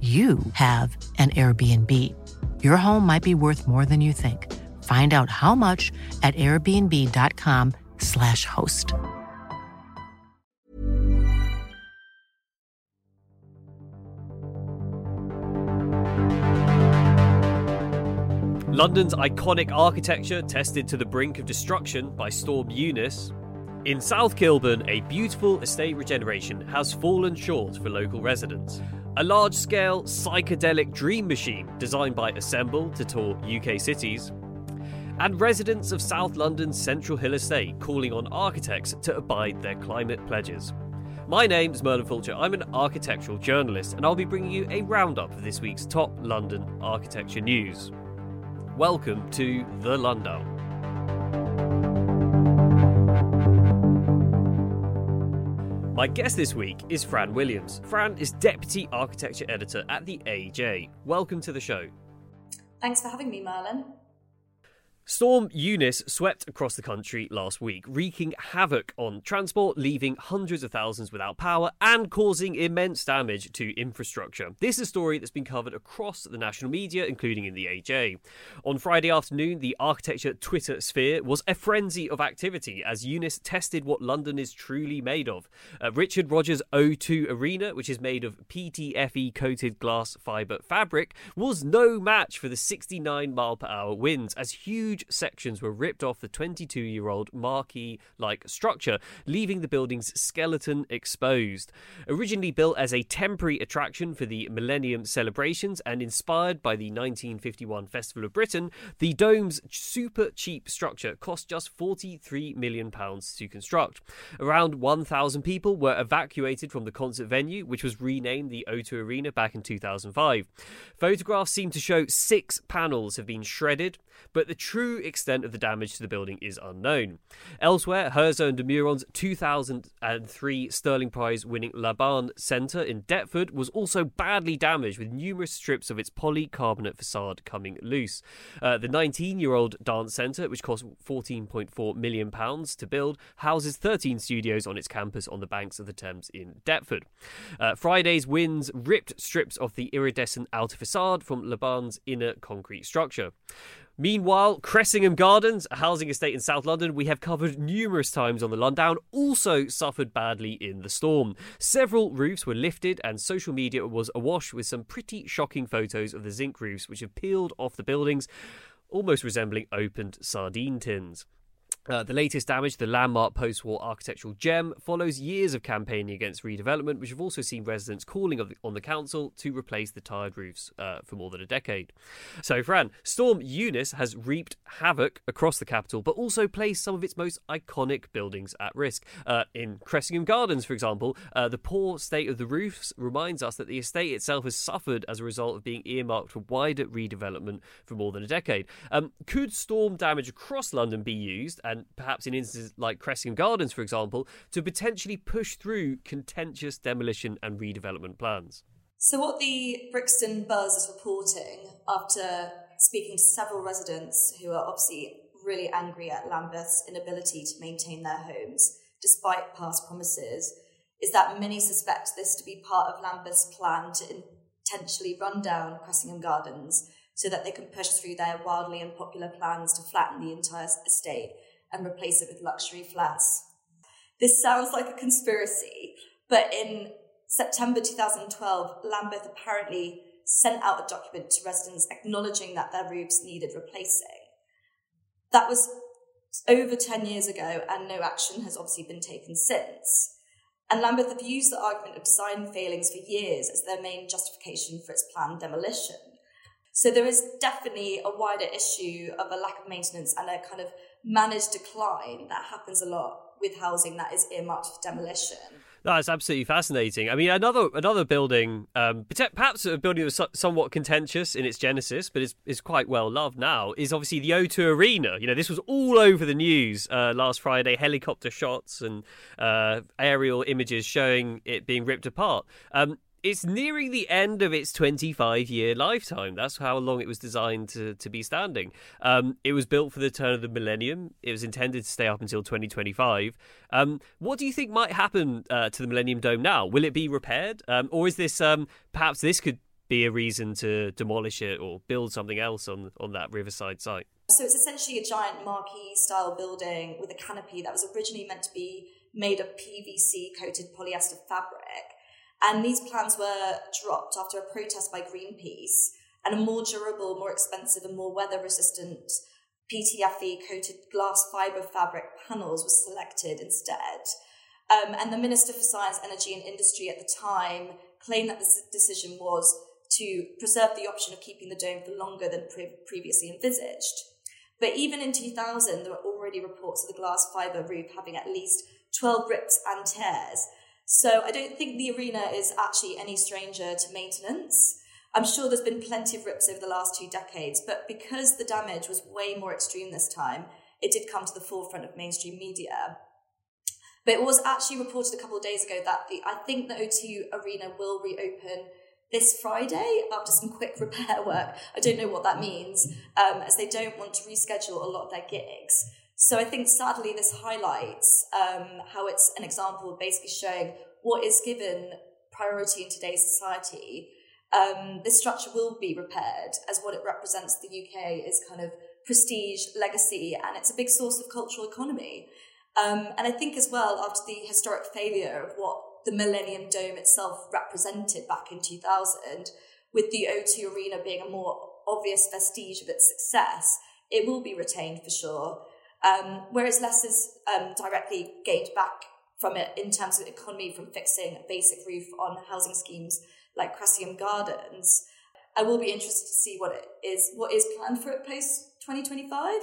you have an Airbnb. Your home might be worth more than you think. Find out how much at airbnb.com/slash host. London's iconic architecture tested to the brink of destruction by Storm Eunice. In South Kilburn, a beautiful estate regeneration has fallen short for local residents. A large scale psychedelic dream machine designed by Assemble to tour UK cities. And residents of South London's Central Hill Estate calling on architects to abide their climate pledges. My name is Merlin Fulcher. I'm an architectural journalist, and I'll be bringing you a roundup of this week's top London architecture news. Welcome to The Lundown. My guest this week is Fran Williams. Fran is Deputy Architecture Editor at the AJ. Welcome to the show. Thanks for having me, Merlin. Storm Eunice swept across the country last week, wreaking havoc on transport, leaving hundreds of thousands without power and causing immense damage to infrastructure. This is a story that's been covered across the national media, including in the AJ. On Friday afternoon, the architecture Twitter sphere was a frenzy of activity as Eunice tested what London is truly made of. Uh, Richard Rogers O2 Arena, which is made of PTFE coated glass fibre fabric, was no match for the 69 mile per hour winds as huge sections were ripped off the 22 year old marquee like structure, leaving the building's skeleton exposed. Originally built as a temporary attraction for the Millennium celebrations and inspired by the 1951 Festival of Britain, the dome's super cheap structure cost just £43 million to construct. Around 1,000 people were evacuated from the concert venue, which was renamed the O2 Arena back in 2005. Photographs seem to show six panels have been shredded, but the true extent of the damage to the building is unknown. Elsewhere, Herzog de Meuron's 2003 Stirling Prize winning Laban Centre in Deptford was also badly damaged, with numerous strips of its polycarbonate facade coming loose. Uh, the 19 year old Dance Centre, which cost £14.4 million to build, houses 13 studios on its campus on the banks of the Thames in Deptford. Uh, Friday's winds ripped strips of the iridescent outer facade from Laban's inner concrete structure. Meanwhile, Cressingham Gardens, a housing estate in South London we have covered numerous times on the Lundown, also suffered badly in the storm. Several roofs were lifted, and social media was awash with some pretty shocking photos of the zinc roofs which have peeled off the buildings, almost resembling opened sardine tins. Uh, the latest damage, the landmark post war architectural gem, follows years of campaigning against redevelopment, which have also seen residents calling on the council to replace the tired roofs uh, for more than a decade. So, Fran, Storm Eunice has reaped havoc across the capital, but also placed some of its most iconic buildings at risk. Uh, in Cressingham Gardens, for example, uh, the poor state of the roofs reminds us that the estate itself has suffered as a result of being earmarked for wider redevelopment for more than a decade. Um, could storm damage across London be used? And and perhaps in instances like Cressingham Gardens, for example, to potentially push through contentious demolition and redevelopment plans. So, what the Brixton Buzz is reporting after speaking to several residents who are obviously really angry at Lambeth's inability to maintain their homes despite past promises is that many suspect this to be part of Lambeth's plan to intentionally run down Cressingham Gardens so that they can push through their wildly unpopular plans to flatten the entire estate and replace it with luxury flats. This sounds like a conspiracy, but in September 2012, Lambeth apparently sent out a document to residents acknowledging that their roofs needed replacing. That was over 10 years ago, and no action has obviously been taken since. And Lambeth have used the argument of design failings for years as their main justification for its planned demolition. So there is definitely a wider issue of a lack of maintenance and a kind of managed decline that happens a lot with housing that is earmarked for demolition. That's absolutely fascinating. I mean, another another building, um, perhaps a building that was somewhat contentious in its genesis, but is is quite well loved now, is obviously the O2 Arena. You know, this was all over the news uh, last Friday. Helicopter shots and uh, aerial images showing it being ripped apart. Um, it's nearing the end of its 25 year lifetime. That's how long it was designed to, to be standing. Um, it was built for the turn of the millennium. It was intended to stay up until 2025. Um, what do you think might happen uh, to the Millennium Dome now? Will it be repaired? Um, or is this um, perhaps this could be a reason to demolish it or build something else on, on that riverside site? So it's essentially a giant marquee style building with a canopy that was originally meant to be made of PVC coated polyester fabric. And these plans were dropped after a protest by Greenpeace, and a more durable, more expensive, and more weather resistant PTFE coated glass fibre fabric panels was selected instead. Um, and the Minister for Science, Energy and Industry at the time claimed that this decision was to preserve the option of keeping the dome for longer than pre- previously envisaged. But even in 2000, there were already reports of the glass fibre roof having at least 12 rips and tears, so I don't think the arena is actually any stranger to maintenance. I'm sure there's been plenty of rips over the last two decades, but because the damage was way more extreme this time, it did come to the forefront of mainstream media. But it was actually reported a couple of days ago that the I think the O2 Arena will reopen this Friday after some quick repair work. I don't know what that means, um, as they don't want to reschedule a lot of their gigs. So I think sadly this highlights um, how it's an example of basically showing what is given priority in today's society. Um, this structure will be repaired as what it represents the UK is kind of prestige, legacy, and it's a big source of cultural economy. Um, and I think as well, after the historic failure of what the Millennium Dome itself represented back in 2000, with the O2 Arena being a more obvious vestige of its success, it will be retained for sure. Um, whereas Leicester's um, directly gained back from it in terms of economy from fixing a basic roof on housing schemes like Cressingham Gardens. I will be interested to see what it is, what is planned for it post 2025.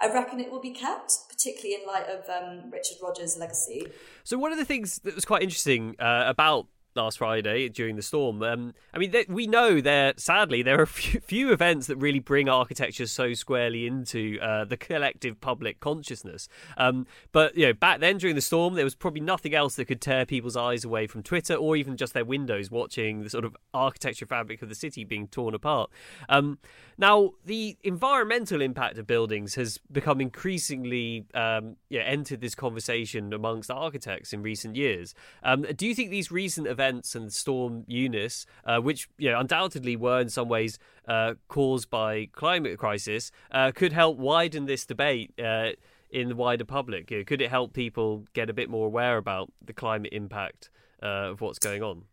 I reckon it will be kept, particularly in light of um, Richard Rogers' legacy. So, one of the things that was quite interesting uh, about last Friday during the storm. Um, I mean, they, we know there, sadly, there are few, few, events that really bring architecture so squarely into uh, the collective public consciousness. Um, but you know, back then during the storm, there was probably nothing else that could tear people's eyes away from Twitter or even just their windows, watching the sort of architecture fabric of the city being torn apart. Um, now, the environmental impact of buildings has become increasingly um, entered this conversation amongst architects in recent years. Um, do you think these recent events and Storm Eunice, uh, which you know, undoubtedly were in some ways uh, caused by climate crisis, uh, could help widen this debate? Uh, in the wider public, could it help people get a bit more aware about the climate impact uh, of what's going on?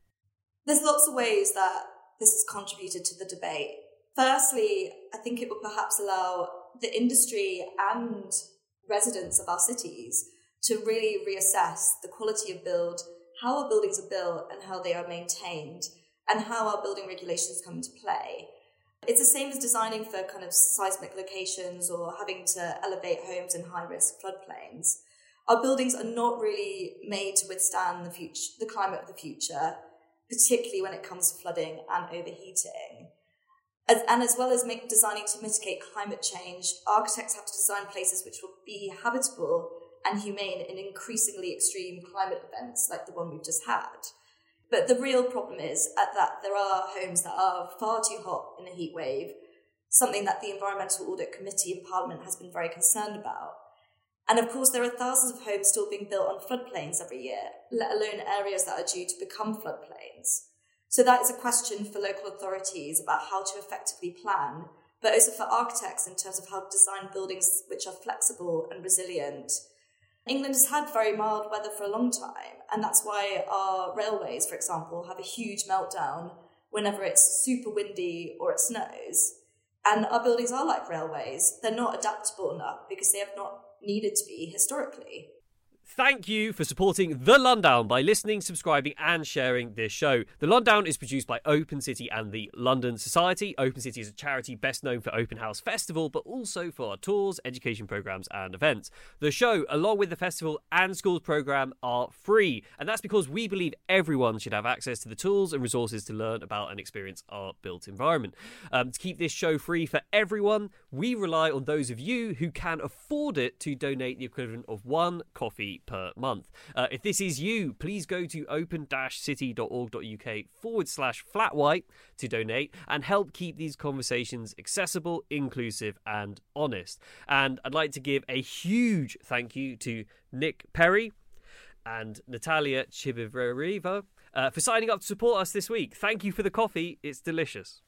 There's lots of ways that this has contributed to the debate Firstly, I think it would perhaps allow the industry and residents of our cities to really reassess the quality of build, how our buildings are built and how they are maintained, and how our building regulations come into play. It's the same as designing for kind of seismic locations or having to elevate homes in high risk floodplains. Our buildings are not really made to withstand the future, the climate of the future, particularly when it comes to flooding and overheating. As, and as well as make, designing to mitigate climate change, architects have to design places which will be habitable and humane in increasingly extreme climate events like the one we've just had. But the real problem is uh, that there are homes that are far too hot in a heat wave, something that the Environmental Audit Committee in Parliament has been very concerned about. And of course, there are thousands of homes still being built on floodplains every year, let alone areas that are due to become floodplains. So that is a question for local authorities about how to effectively plan, but also for architects in terms of how to design buildings which are flexible and resilient. England has had very mild weather for a long time, and that's why our railways, for example, have a huge meltdown whenever it's super windy or it snows. And our buildings are like railways. They're not adaptable enough because they have not needed to be historically. Thank you for supporting The Lundown by listening, subscribing, and sharing this show. The Lundown is produced by Open City and the London Society. Open City is a charity best known for Open House Festival, but also for our tours, education programs, and events. The show, along with the festival and schools program, are free, and that's because we believe everyone should have access to the tools and resources to learn about and experience our built environment. Um, to keep this show free for everyone, we rely on those of you who can afford it to donate the equivalent of one coffee per month. Uh, if this is you, please go to open-city.org.uk forward slash flat white to donate and help keep these conversations accessible, inclusive, and honest. And I'd like to give a huge thank you to Nick Perry and Natalia Chibivareva uh, for signing up to support us this week. Thank you for the coffee, it's delicious.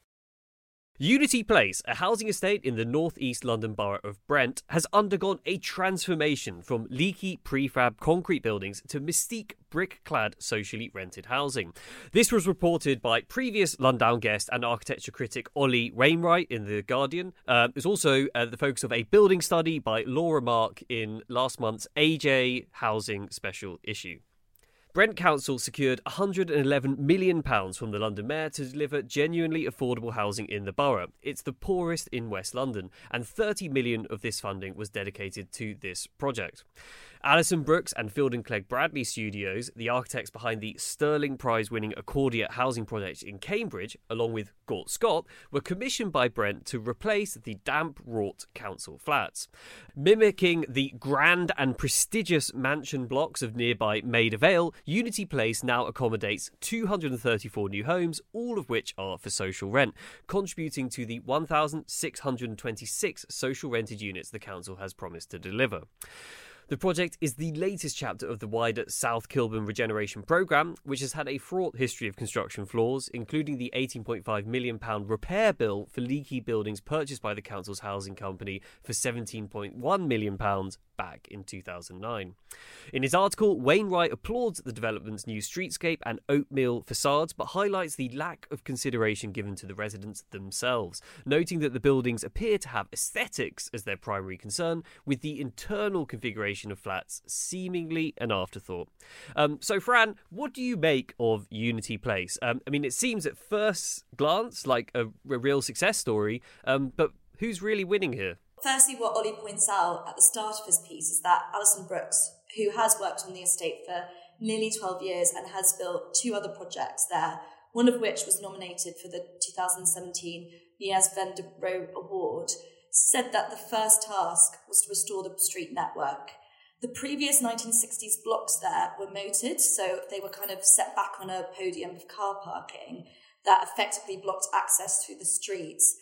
Unity Place, a housing estate in the northeast London borough of Brent, has undergone a transformation from leaky prefab concrete buildings to mystique brick clad socially rented housing. This was reported by previous Lundown guest and architecture critic Ollie Wainwright in The Guardian. Uh, was also uh, the focus of a building study by Laura Mark in last month's AJ Housing special issue. Brent Council secured £111 million from the London Mayor to deliver genuinely affordable housing in the borough. It's the poorest in West London, and 30 million of this funding was dedicated to this project. Alison Brooks and Feilden Clegg Bradley Studios, the architects behind the Stirling Prize winning Accordia housing project in Cambridge, along with Gort Scott, were commissioned by Brent to replace the damp wrought council flats. Mimicking the grand and prestigious mansion blocks of nearby Maida Vale, Unity Place now accommodates 234 new homes, all of which are for social rent, contributing to the 1,626 social rented units the council has promised to deliver. The project is the latest chapter of the wider South Kilburn regeneration programme, which has had a fraught history of construction flaws, including the £18.5 million repair bill for leaky buildings purchased by the council's housing company for £17.1 million back in 2009. In his article, Wainwright applauds the development's new streetscape and oatmeal facades, but highlights the lack of consideration given to the residents themselves, noting that the buildings appear to have aesthetics as their primary concern, with the internal configuration of flats seemingly an afterthought. Um, so, Fran, what do you make of Unity Place? Um, I mean, it seems at first glance like a, a real success story, um, but who's really winning here? Firstly, what Ollie points out at the start of his piece is that Alison Brooks, who has worked on the estate for nearly 12 years and has built two other projects there, one of which was nominated for the 2017 Mies van der Rohe Award, said that the first task was to restore the street network. The previous 1960s blocks there were moated, so they were kind of set back on a podium of car parking that effectively blocked access through the streets.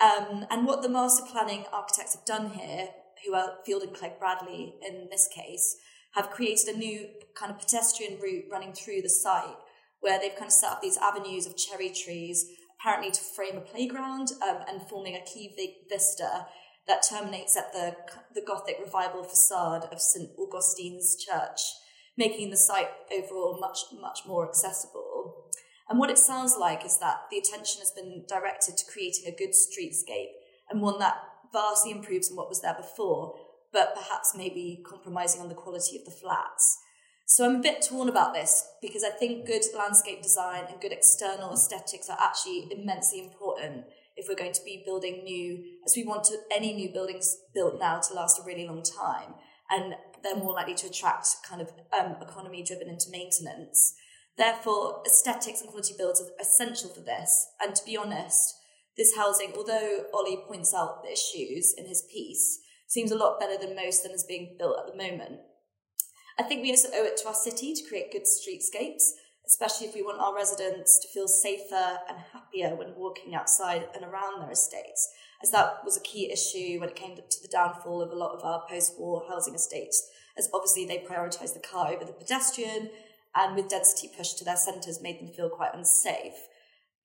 Um, and what the master planning architects have done here, who are Feilden Clegg Bradley in this case, have created a new kind of pedestrian route running through the site where they've kind of set up these avenues of cherry trees, apparently to frame a playground um, and forming a key vista that terminates at the, the Gothic revival facade of St Augustine's Church, making the site overall much, much more accessible. And what it sounds like is that the attention has been directed to creating a good streetscape and one that vastly improves on what was there before, but perhaps maybe compromising on the quality of the flats. So I'm a bit torn about this because I think good landscape design and good external aesthetics are actually immensely important if we're going to be building new, as we want to, any new buildings built now to last a really long time. And they're more likely to attract kind of um, economy driven into maintenance. Therefore, aesthetics and quality builds are essential for this. And to be honest, this housing, although Ollie points out the issues in his piece, seems a lot better than most than is being built at the moment. I think we also owe it to our city to create good streetscapes, especially if we want our residents to feel safer and happier when walking outside and around their estates, as that was a key issue when it came to the downfall of a lot of our post war housing estates, as obviously they prioritised the car over the pedestrian and with density pushed to their centres made them feel quite unsafe.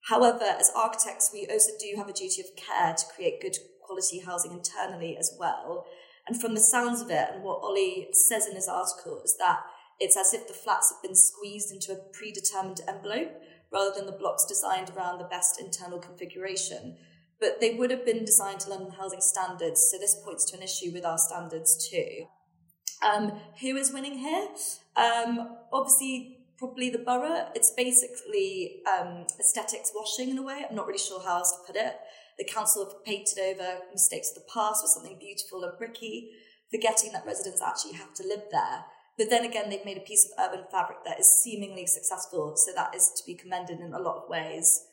However, as architects, we also do have a duty of care to create good quality housing internally as well. And from the sounds of it, and what Ollie says in his article, is that it's as if the flats have been squeezed into a predetermined envelope rather than the blocks designed around the best internal configuration. But they would have been designed to London housing standards, so this points to an issue with our standards too. Um, who is winning here? Um, obviously, probably the borough. It's basically um, aesthetics washing in a way. I'm not really sure how else to put it. The council have painted over mistakes of the past with something beautiful and bricky, forgetting that residents actually have to live there. But then again, they've made a piece of urban fabric that is seemingly successful, so that is to be commended in a lot of ways.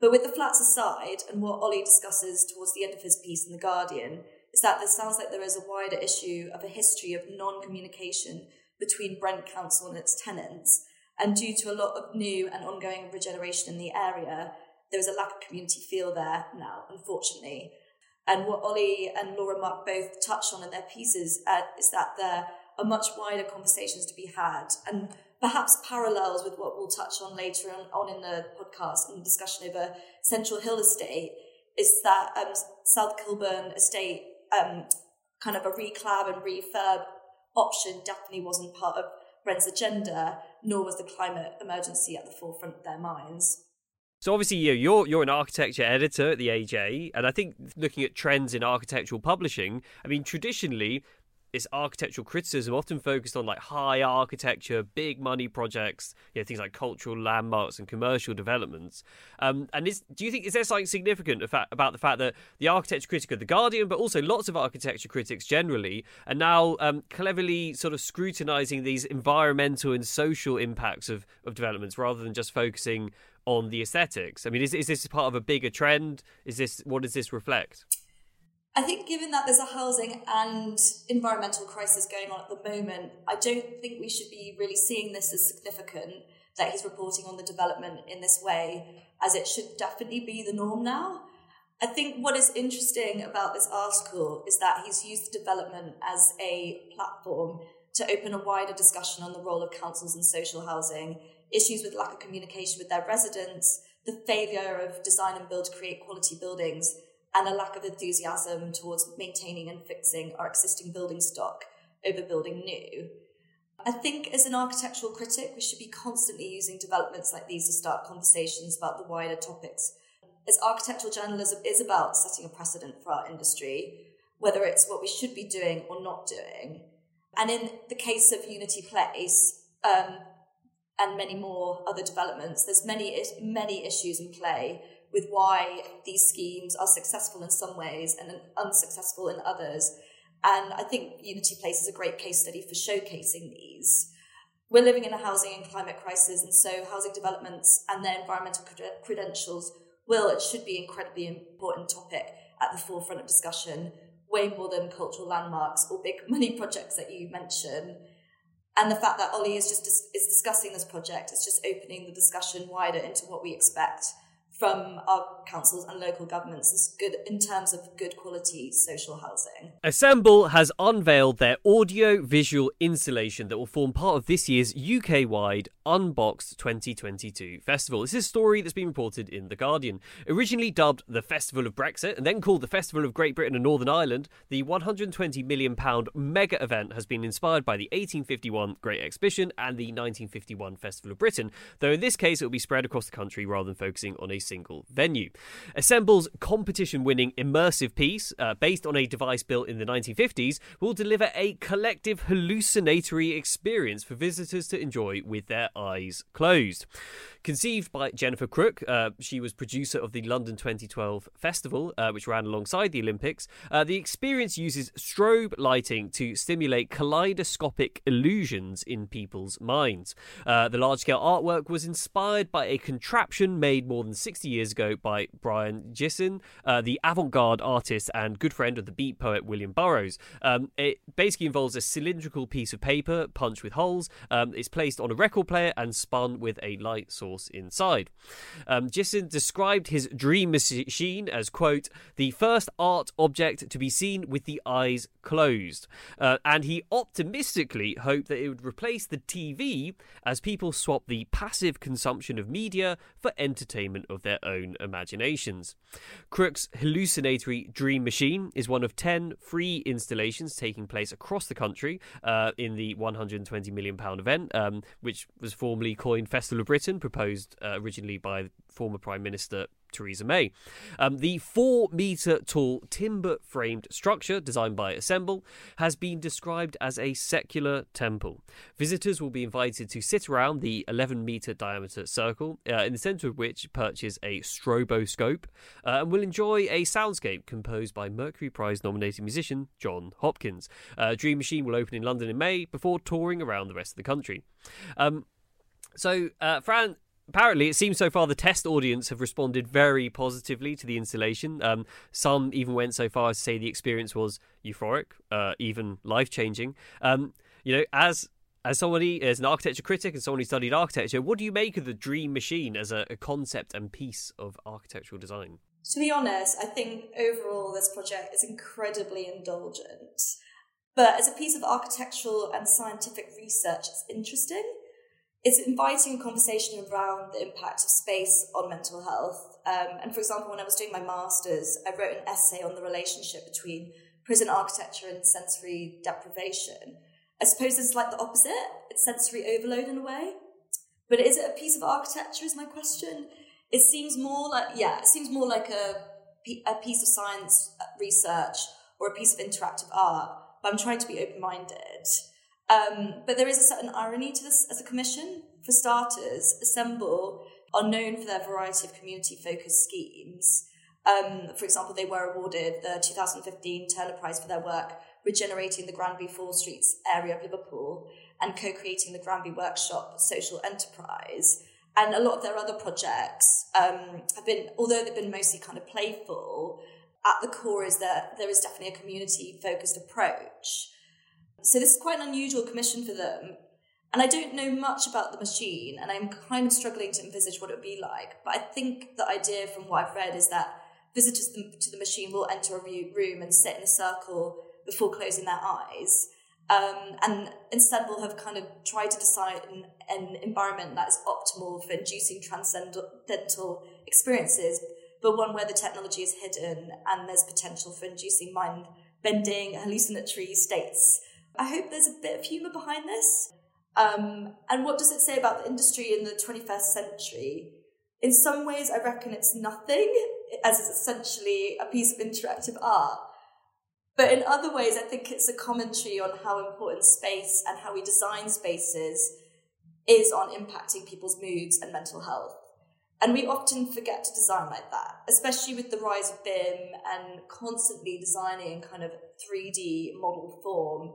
But with the flats aside, and what Ollie discusses towards the end of his piece in The Guardian, is that there sounds like there is a wider issue of a history of non communication between Brent Council and its tenants. And due to a lot of new and ongoing regeneration in the area, there is a lack of community feel there now, unfortunately. And what Ollie and Laura Mark both touch on in their pieces uh, is that there are much wider conversations to be had and perhaps parallels with what we'll touch on later on, on in the podcast and discussion over Central Hill Estate is that um, South Kilburn Estate um, kind of a reclad and refurb option definitely wasn't part of Brent's agenda, nor was the climate emergency at the forefront of their minds. So obviously, you know, you're you're an architecture editor at the AJ, and I think looking at trends in architectural publishing, I mean, traditionally its architectural criticism often focused on like high architecture, big money projects, you know, things like cultural landmarks and commercial developments. Um, and is, do you think is there something significant about the fact that the architecture critic of the Guardian, but also lots of architecture critics generally, are now um, cleverly sort of scrutinising these environmental and social impacts of, of developments rather than just focusing on the aesthetics? I mean, is is this part of a bigger trend? Is this what does this reflect? I think, given that there's a housing and environmental crisis going on at the moment, I don't think we should be really seeing this as significant that he's reporting on the development in this way, as it should definitely be the norm now. I think what is interesting about this article is that he's used development as a platform to open a wider discussion on the role of councils in social housing, issues with lack of communication with their residents, the failure of design and build to create quality buildings, and a lack of enthusiasm towards maintaining and fixing our existing building stock over building new. I think as an architectural critic, we should be constantly using developments like these to start conversations about the wider topics. As architectural journalism is about setting a precedent for our industry, whether it's what we should be doing or not doing. And in the case of Unity Place, um, and many more other developments, there's many many issues in play with why these schemes are successful in some ways and unsuccessful in others. And I think Unity Place is a great case study for showcasing these. We're living in a housing and climate crisis, and so housing developments and their environmental credentials will and should be incredibly important topic at the forefront of discussion, way more than cultural landmarks or big money projects that you mention. And the fact that Ollie is just is discussing this project is just opening the discussion wider into what we expect from our councils and local governments is good in terms of good quality social housing. Assemble has unveiled their audio visual installation that will form part of this year's UK wide Unboxed 2022 festival. This is a story that's been reported in The Guardian. Originally dubbed the Festival of Brexit and then called the Festival of Great Britain and Northern Ireland, the £120 million mega event has been inspired by the 1851 Great Exhibition and the 1951 Festival of Britain, though in this case it will be spread across the country rather than focusing on a single venue. Assemble's competition winning immersive piece, uh, based on a device built in the 1950s, will deliver a collective hallucinatory experience for visitors to enjoy with their eyes closed. Conceived by Jennifer Crook, uh, she was producer of the London 2012 festival, uh, which ran alongside the Olympics. Uh, the experience uses strobe lighting to stimulate kaleidoscopic illusions in people's minds. Uh, the large scale artwork was inspired by a contraption made more than 60 years ago by Brion Gysin, uh, the avant garde artist and good friend of the beat poet William Burroughs. Um, it basically involves a cylindrical piece of paper punched with holes. Um, it's placed on a record player and spun with a light source inside. Um, described his dream machine as, quote, the first art object to be seen with the eyes closed. Uh, and he optimistically hoped that it would replace the TV as people swap the passive consumption of media for entertainment of their own imaginations. Crook's hallucinatory Dream Machine is one of 10 free installations taking place across the country uh, in the £120 million event, um, which was formerly coined Festival of Britain, proposed uh, originally by former Prime Minister Theresa May. Um, the four metre tall timber framed structure designed by Assemble has been described as a secular temple. Visitors will be invited to sit around the 11 metre diameter circle, uh, in the centre of which perches a stroboscope, uh, and will enjoy a soundscape composed by Mercury Prize nominated musician Jon Hopkins. Uh, Dream Machine will open in London in May before touring around the rest of the country. Um, so, uh, Fran, apparently it seems so far the test audience have responded very positively to the installation. Um, some even went so far as to say the experience was euphoric uh, even life-changing. Um, you know as as somebody as an architecture critic and someone who studied architecture what do you make of the dream machine as a, a concept and piece of architectural design? To be honest i think overall this project is incredibly indulgent. But as a piece of architectural and scientific research it's interesting it's inviting a conversation around the impact of space on mental health. Um, and for example, when I was doing my master's, I wrote an essay on the relationship between prison architecture and sensory deprivation. I suppose it's like the opposite. It's sensory overload in a way. But is it a piece of architecture is my question. It seems more like, yeah, it seems more like a, a piece of science research or a piece of interactive art. But I'm trying to be open-minded. Um, but there is a certain irony to this as a commission. For starters, Assemble are known for their variety of community focused schemes. Um, for example, they were awarded the 2015 Turner Prize for their work regenerating the Granby Four Streets area of Liverpool and co creating the Granby Workshop social enterprise. And a lot of their other projects um, have been, although they've been mostly kind of playful, at the core is that there is definitely a community focused approach. So this is quite an unusual commission for them. And I don't know much about the machine, and I'm kind of struggling to envisage what it would be like. But I think the idea from what I've read is that visitors to the machine will enter a room and sit in a circle before closing their eyes. Um, and instead, will have kind of tried to design an, an environment that is optimal for inducing transcendental experiences, but one where the technology is hidden and there's potential for inducing mind bending hallucinatory states I hope there's a bit of humour behind this. Um, and what does it say about the industry in the 21st century? In some ways, I reckon it's nothing, as it's essentially a piece of interactive art. But in other ways, I think it's a commentary on how important space and how we design spaces is on impacting people's moods and mental health. And we often forget to design like that, especially with the rise of BIM and constantly designing kind of 3D model form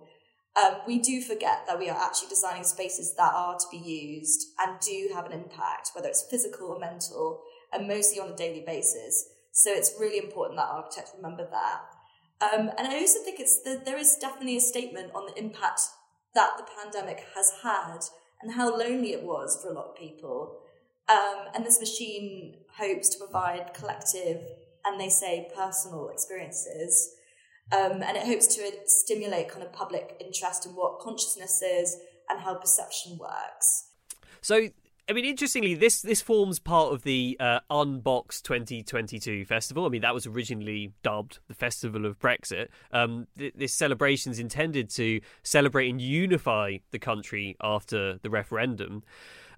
um, we do forget that we are actually designing spaces that are to be used and do have an impact, whether it's physical or mental, and mostly on a daily basis. So it's really important that architects remember that. Um, and I also think it's that there is definitely a statement on the impact that the pandemic has had and how lonely it was for a lot of people. Um, and this machine hopes to provide collective and they say personal experiences um, and it hopes to stimulate kind of public interest in what consciousness is and how perception works. So, I mean, interestingly, this this forms part of the uh, Unbox 2022 festival. I mean, that was originally dubbed the Festival of Brexit. Um, th- this celebration is intended to celebrate and unify the country after the referendum.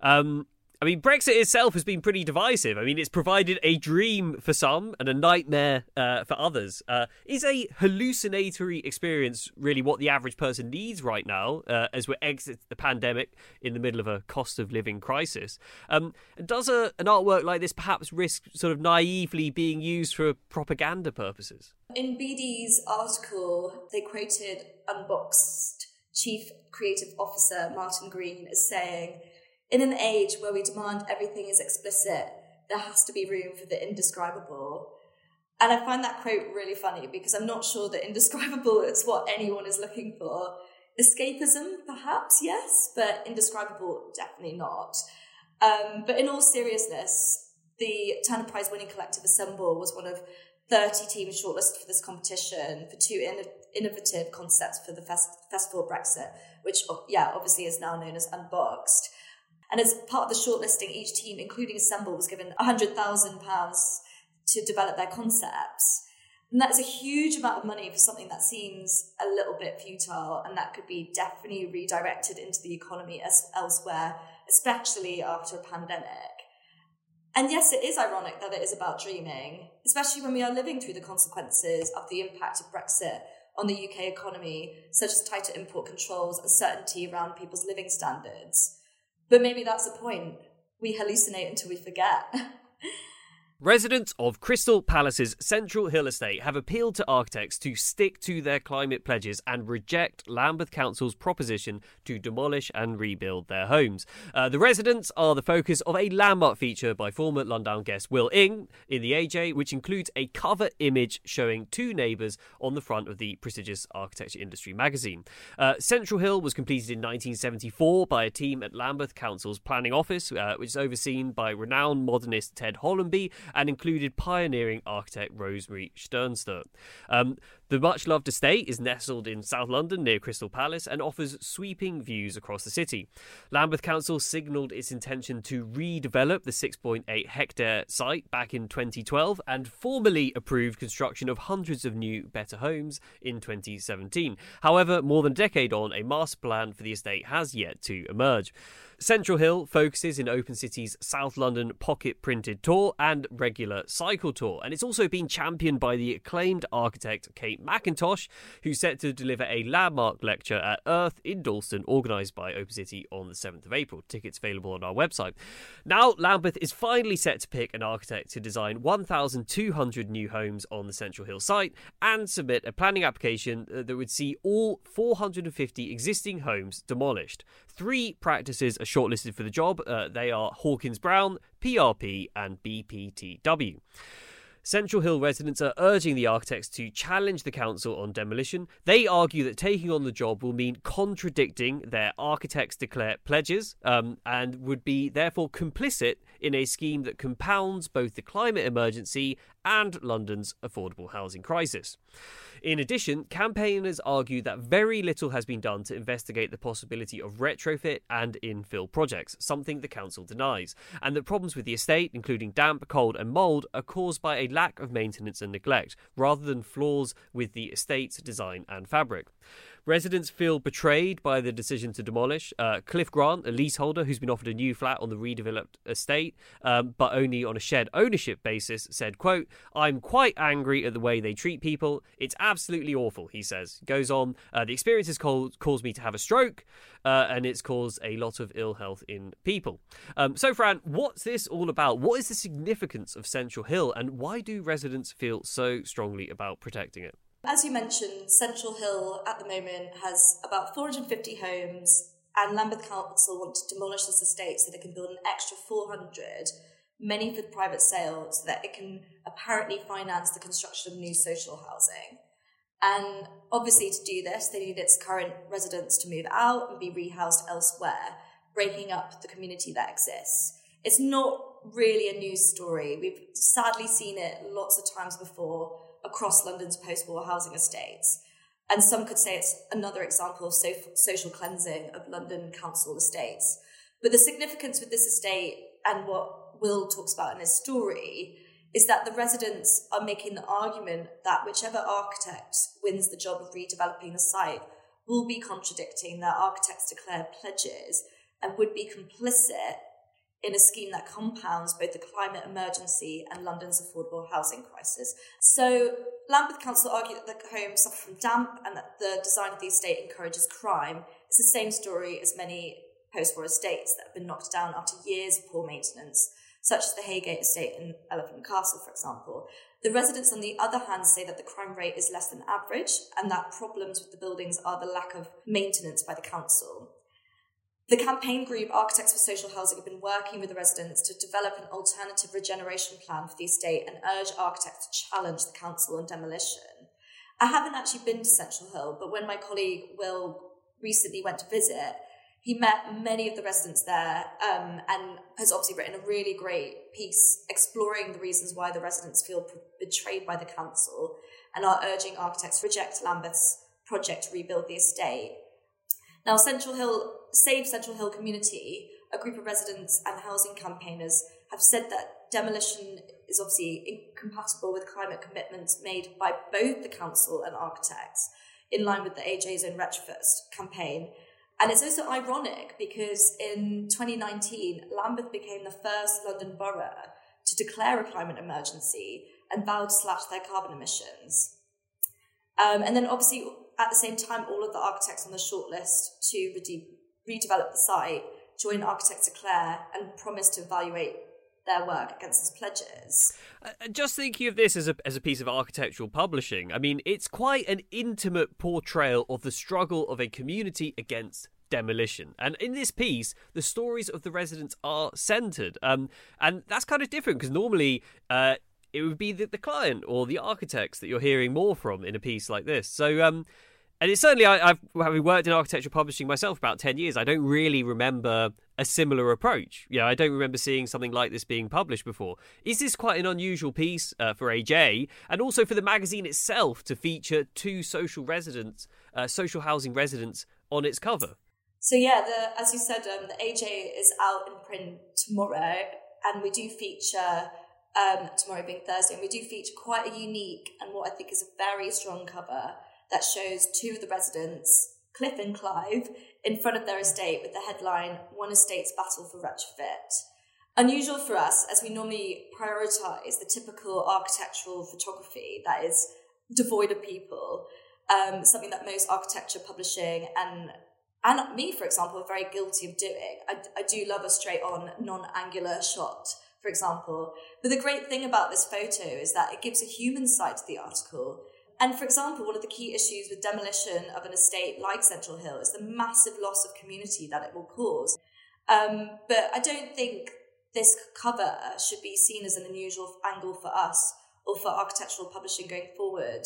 Um, I mean, Brexit itself has been pretty divisive. I mean, it's provided a dream for some and a nightmare uh, for others. Uh, is a hallucinatory experience really what the average person needs right now uh, as we exit the pandemic in the middle of a cost of living crisis? Um, does a, an artwork like this perhaps risk sort of naively being used for propaganda purposes? In BD's article, they quoted Unboxed Chief Creative Officer Martin Green as saying, in an age where we demand everything is explicit, there has to be room for the indescribable. And I find that quote really funny because I'm not sure that indescribable is what anyone is looking for. Escapism, perhaps, yes, but indescribable, definitely not. Um, but in all seriousness, the Turner Prize winning collective Assemble was one of 30 teams shortlisted for this competition for two in- innovative concepts for the fest- Festival of Brexit, which, yeah, obviously is now known as Unboxed. And as part of the shortlisting, each team, including Assemble, was given £100,000 to develop their concepts. And that's a huge amount of money for something that seems a little bit futile and that could be definitely redirected into the economy as elsewhere, especially after a pandemic. And yes, it is ironic that it is about dreaming, especially when we are living through the consequences of the impact of Brexit on the UK economy, such as tighter import controls, uncertainty around people's living standards. But maybe that's the point. We hallucinate until we forget. Residents of Crystal Palace's Central Hill estate have appealed to architects to stick to their climate pledges and reject Lambeth Council's proposition to demolish and rebuild their homes. Uh, the residents are the focus of a landmark feature by former Lundown guest Will Ing in the AJ, which includes a cover image showing two neighbours on the front of the prestigious architecture industry magazine. Uh, Central Hill was completed in 1974 by a team at Lambeth Council's planning office, uh, which is overseen by renowned modernist Ted Hollamby and included pioneering architect Rosemary Stjernstedt. Um, the much loved estate is nestled in South London near Crystal Palace and offers sweeping views across the city. Lambeth Council signalled its intention to redevelop the 6.8 hectare site back in 2012 and formally approved construction of hundreds of new, better homes in 2017. However, more than a decade on, a master plan for the estate has yet to emerge. Central Hill focuses in Open City's South London pocket printed tour and regular cycle tour, and it's also been championed by the acclaimed architect Kate Mackintosh, who's set to deliver a landmark lecture at Earth in Dalston, organised by Open City on the 7th of April. Tickets available on our website. Now, Lambeth is finally set to pick an architect to design 1,200 new homes on the Central Hill site and submit a planning application uh, that would see all 450 existing homes demolished. Three practices are shortlisted for the job. Uh, they are Hawkins Brown, PRP, and BPTW. Central Hill residents are urging the architects to challenge the council on demolition. They argue that taking on the job will mean contradicting their architects' declared pledges um, and would be therefore complicit in a scheme that compounds both the climate emergency and London's affordable housing crisis. In addition, campaigners argue that very little has been done to investigate the possibility of retrofit and infill projects, something the council denies, and that problems with the estate, including damp, cold, and mould, are caused by a lack of maintenance and neglect, rather than flaws with the estate's design and fabric. Residents feel betrayed by the decision to demolish. Uh, Cliff Grant, a leaseholder who's been offered a new flat on the redeveloped estate, um, but only on a shared ownership basis, said, quote, I'm quite angry at the way they treat people. It's absolutely awful, he says. Goes on, uh, the experience has caused, me to have a stroke, uh, and it's caused a lot of ill health in people. Um, so, Fran, what's this all about? What is the significance of Central Hill, and why do residents feel so strongly about protecting it? As you mentioned, Central Hill at the moment has about 450 homes, and Lambeth Council want to demolish this estate so they can build an extra 400, many for private sale, so that it can apparently finance the construction of new social housing. And obviously, to do this, they need its current residents to move out and be rehoused elsewhere, breaking up the community that exists. It's not really a news story. We've sadly seen it lots of times before across London's post war housing estates. And some could say it's another example of so- social cleansing of London council estates. But the significance with this estate and what Will talks about in his story is that the residents are making the argument that whichever architect wins the job of redeveloping the site will be contradicting their architect's declared pledges and would be complicit in a scheme that compounds both the climate emergency and London's affordable housing crisis. So, Lambeth Council argue that the homes suffer from damp and that the design of the estate encourages crime. It's the same story as many post war estates that have been knocked down after years of poor maintenance, such as the Heygate estate in Elephant Castle, for example. The residents, on the other hand, say that the crime rate is less than average and that problems with the buildings are the lack of maintenance by the council. The campaign group Architects for Social Housing have been working with the residents to develop an alternative regeneration plan for the estate and urge architects to challenge the council on demolition. I haven't actually been to Central Hill, but when my colleague Will recently went to visit, he met many of the residents there um, and has obviously written a really great piece exploring the reasons why the residents feel betrayed by the council and are urging architects to reject Lambeth's project to rebuild the estate. Now, Central Hill Save Central Hill community a group of residents and housing campaigners have said that demolition is obviously incompatible with climate commitments made by both the council and architects, in line with the AJ's own retrofit campaign. And it's also ironic because in 2019, Lambeth became the first London borough to declare a climate emergency and vowed to slash their carbon emissions. Um, and then, obviously, at the same time, all of the architects on the shortlist to rede- redevelop the site joined Architects Declare and promised to evaluate their work against those pledges. Uh, just thinking of this as a, as a piece of architectural publishing, I mean, it's quite an intimate portrayal of the struggle of a community against demolition. And in this piece, the stories of the residents are centered. Um, and that's kind of different because normally uh, it would be the, the, client or the architects that you're hearing more from in a piece like this. So, um, and it's certainly I, have having worked in architecture publishing myself about ten years. I don't really remember a similar approach. You know, I don't remember seeing something like this being published before. Is this quite an unusual piece uh, for AJ and also for the magazine itself to feature two social residents, uh, social housing residents on its cover? So yeah, the, as you said, um, the AJ is out in print tomorrow, and we do feature um, tomorrow being Thursday, and we do feature quite a unique and what I think is a very strong cover that shows two of the residents, Cliff and Clive, in front of their estate with the headline One Estate's Battle for Retrofit. Unusual for us, as we normally prioritise the typical architectural photography that is devoid of people, um, something that most architecture publishing and and me, for example, are very guilty of doing. I, I do love a straight on, non angular shot, for example. But the great thing about this photo is that it gives a human side to the article and for example, one of the key issues with demolition of an estate like Central Hill is the massive loss of community that it will cause. Um, but I don't think this cover should be seen as an unusual angle for us or for architectural publishing going forward.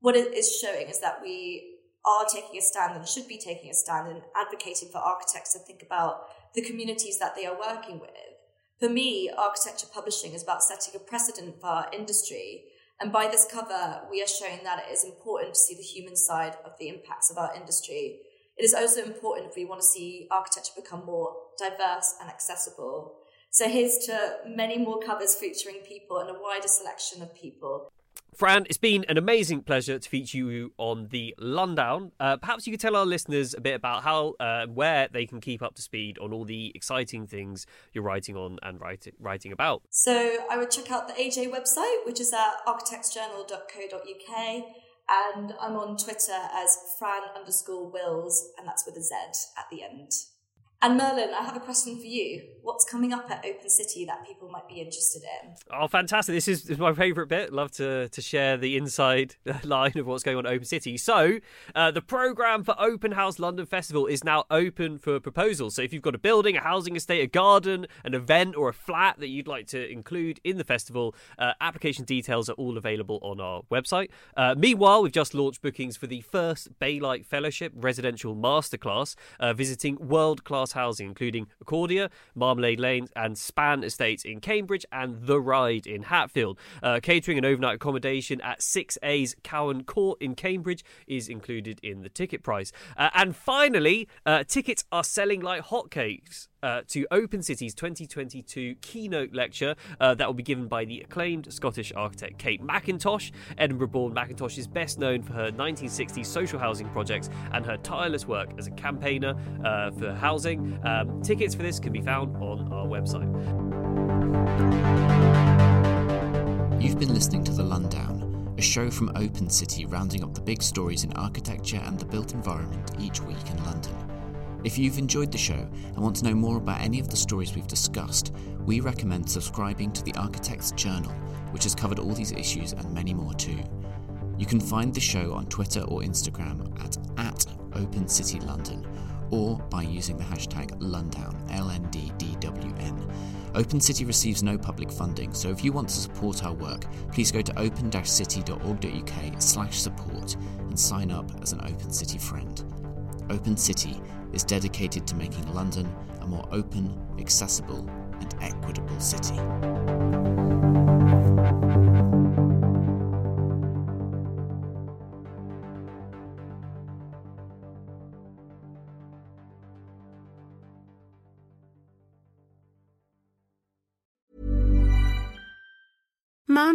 What it is showing is that we are taking a stand and should be taking a stand and advocating for architects to think about the communities that they are working with. For me, architecture publishing is about setting a precedent for our industry and by this cover, we are showing that it is important to see the human side of the impacts of our industry. It is also important if we want to see architecture become more diverse and accessible. So here's to many more covers featuring people and a wider selection of people. Fran, it's been an amazing pleasure to feature you on the Lundown. Uh, perhaps you could tell our listeners a bit about how, uh, where they can keep up to speed on all the exciting things you're writing on and writing about. So I would check out the AJ website, which is at architectsjournal.co.uk, and I'm on Twitter as Fran underscore Willz, and that's with a Z at the end. And Merlin, I have a question for you. What's coming up at Open City that people might be interested in? Oh, fantastic. This is, is my favourite bit. Love to, to share the inside line of what's going on at Open City. So, uh, the programme for Open House London Festival is now open for proposals. So, if you've got a building, a housing estate, a garden, an event, or a flat that you'd like to include in the festival, uh, application details are all available on our website. Uh, meanwhile, we've just launched bookings for the first Baylight Fellowship Residential Masterclass, uh, visiting world class housing, including Accordia, Marmalade Lane, and Span Estates in Cambridge, and The Ryde in Hatfield. Uh, catering and overnight accommodation at 6A's Cowan Court in Cambridge is included in the ticket price. Uh, and finally, uh, tickets are selling like hotcakes uh, to Open City's 2022 keynote lecture uh, that will be given by the acclaimed Scottish architect Kate Mackintosh. Edinburgh born Mackintosh is best known for her 1960s social housing projects and her tireless work as a campaigner uh, for housing. Um, tickets for this can be found on our website. You've been listening to The Lundown, a show from Open City rounding up the big stories in architecture and the built environment each week in London. If you've enjoyed the show and want to know more about any of the stories we've discussed, we recommend subscribing to the Architect's Journal, which has covered all these issues and many more too. You can find the show on Twitter or Instagram at, at Open City London or by using the hashtag Lundown, L-N-D-D-W-N. Open City receives no public funding, so if you want to support our work, please go to open-city.org.uk slash support and sign up as an Open City friend. Open City is dedicated to making London a more open, accessible, and equitable city.